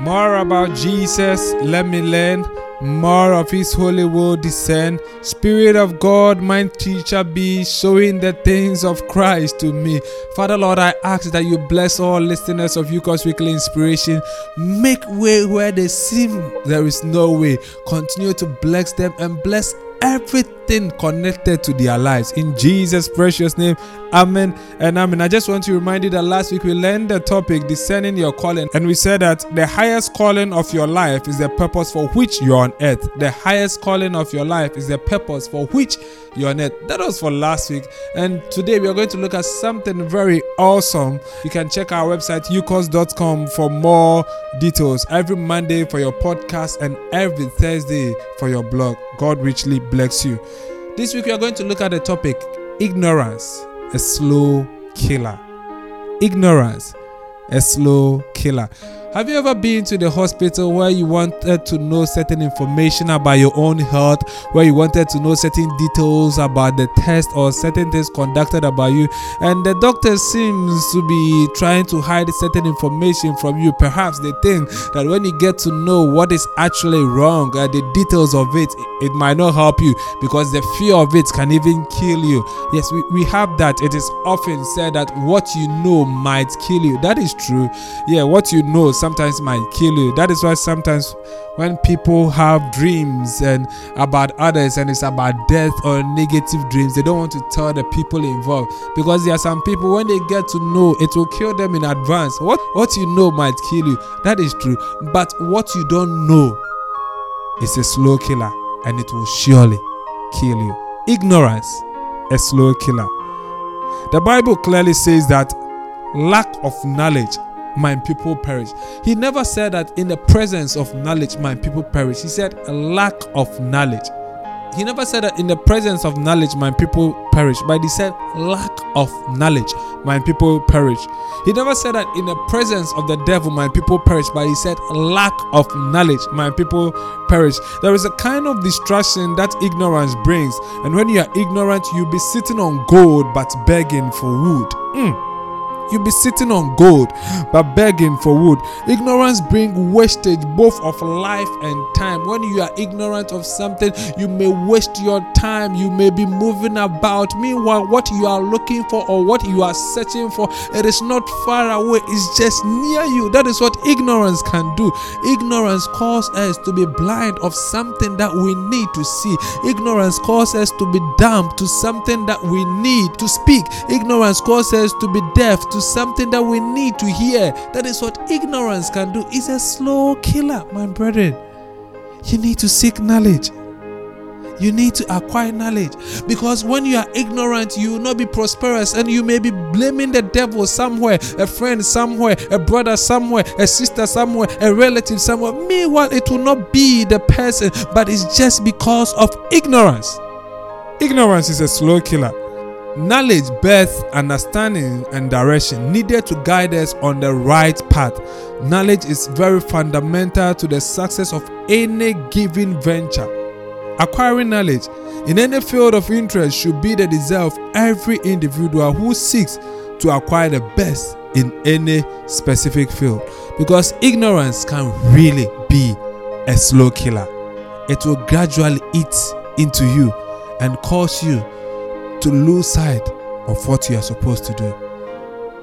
More about Jesus, let me learn. More of His holy will descend. Spirit of God, my teacher be, showing the things of Christ to me. Father Lord, I ask that you bless all listeners of Yukos Weekly Inspiration. Make way where they seem there is no way. Continue to bless them and bless everything connected to their lives. In Jesus' precious name, Amen and Amen. I just want to remind you that last week we learned the topic discerning your calling, and we said that the highest calling of your life is the purpose for which you're on earth. The highest calling of your life is the purpose for which you're on earth. That was for last week, and today we are going to look at something very awesome. You can check our website ukos.com for more details every Monday for your podcast and every Thursday for your blog. God richly bless you. This week we are going to look at the topic ignorance, a slow killer. Ignorance, a slow killer. Have you ever been to the hospital where you wanted to know certain information about your own health, where you wanted to know certain details about the test or certain things conducted about you, and the doctor seems to be trying to hide certain information from you? Perhaps they think that when you get to know what is actually wrong, uh, the details of it, it might not help you because the fear of it can even kill you. Yes, we, we have that. It is often said that what you know might kill you. That is true. Yeah, what you know sometimes might kill you. That is why sometimes when people have dreams and about others and it's about death or negative dreams, they don't want to tell the people involved because there are some people when they get to know it will kill them in advance. What what you know might kill you. That is true. But what you don't know is a slow killer and it will surely kill you. Ignorance, a slow killer. The Bible clearly says that lack of knowledge my people perish. He never said that in the presence of knowledge, my people perish. He said a lack of knowledge. He never said that in the presence of knowledge, my people perish, but he said lack of knowledge, my people perish. He never said that in the presence of the devil, my people perish, but he said lack of knowledge, my people perish. There is a kind of distraction that ignorance brings, and when you are ignorant, you'll be sitting on gold but begging for wood. Mm. You'll be sitting on gold but begging for wood. Ignorance brings wastage both of life and time. When you are ignorant of something, you may waste your time. You may be moving about. Meanwhile, what you are looking for or what you are searching for, it is not far away. It's just near you. That is what ignorance can do. Ignorance causes us to be blind of something that we need to see. Ignorance causes us to be dumb to something that we need to speak. Ignorance causes us to be deaf to something that we need to hear. That is what ignorance can do. It's a slow killer, my brethren. You need to seek knowledge. You need to acquire knowledge because when you are ignorant, you will not be prosperous and you may be blaming the devil somewhere, a friend somewhere, a brother somewhere, a sister somewhere, a relative somewhere. Meanwhile, it will not be the person, but it's just because of ignorance. Ignorance is a slow killer. Knowledge, birth, understanding, and direction needed to guide us on the right path. Knowledge is very fundamental to the success of any given venture. Acquiring knowledge in any field of interest should be the desire of every individual who seeks to acquire the best in any specific field because ignorance can really be a slow killer. It will gradually eat into you and cause you to lose sight of what you are supposed to do.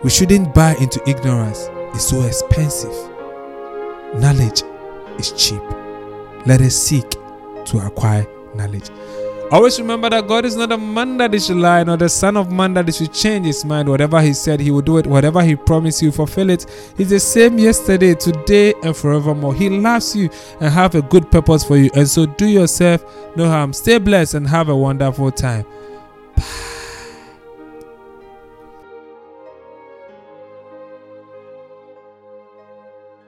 We shouldn't buy into ignorance, it's so expensive. Knowledge is cheap. Let us seek to acquire knowledge. Always remember that God is not a man that he should lie, nor the son of man that he should change his mind. Whatever he said, he will do it. Whatever he promised, he will fulfill it. He's the same yesterday, today, and forevermore. He loves you and have a good purpose for you. And so do yourself no harm. Stay blessed and have a wonderful time.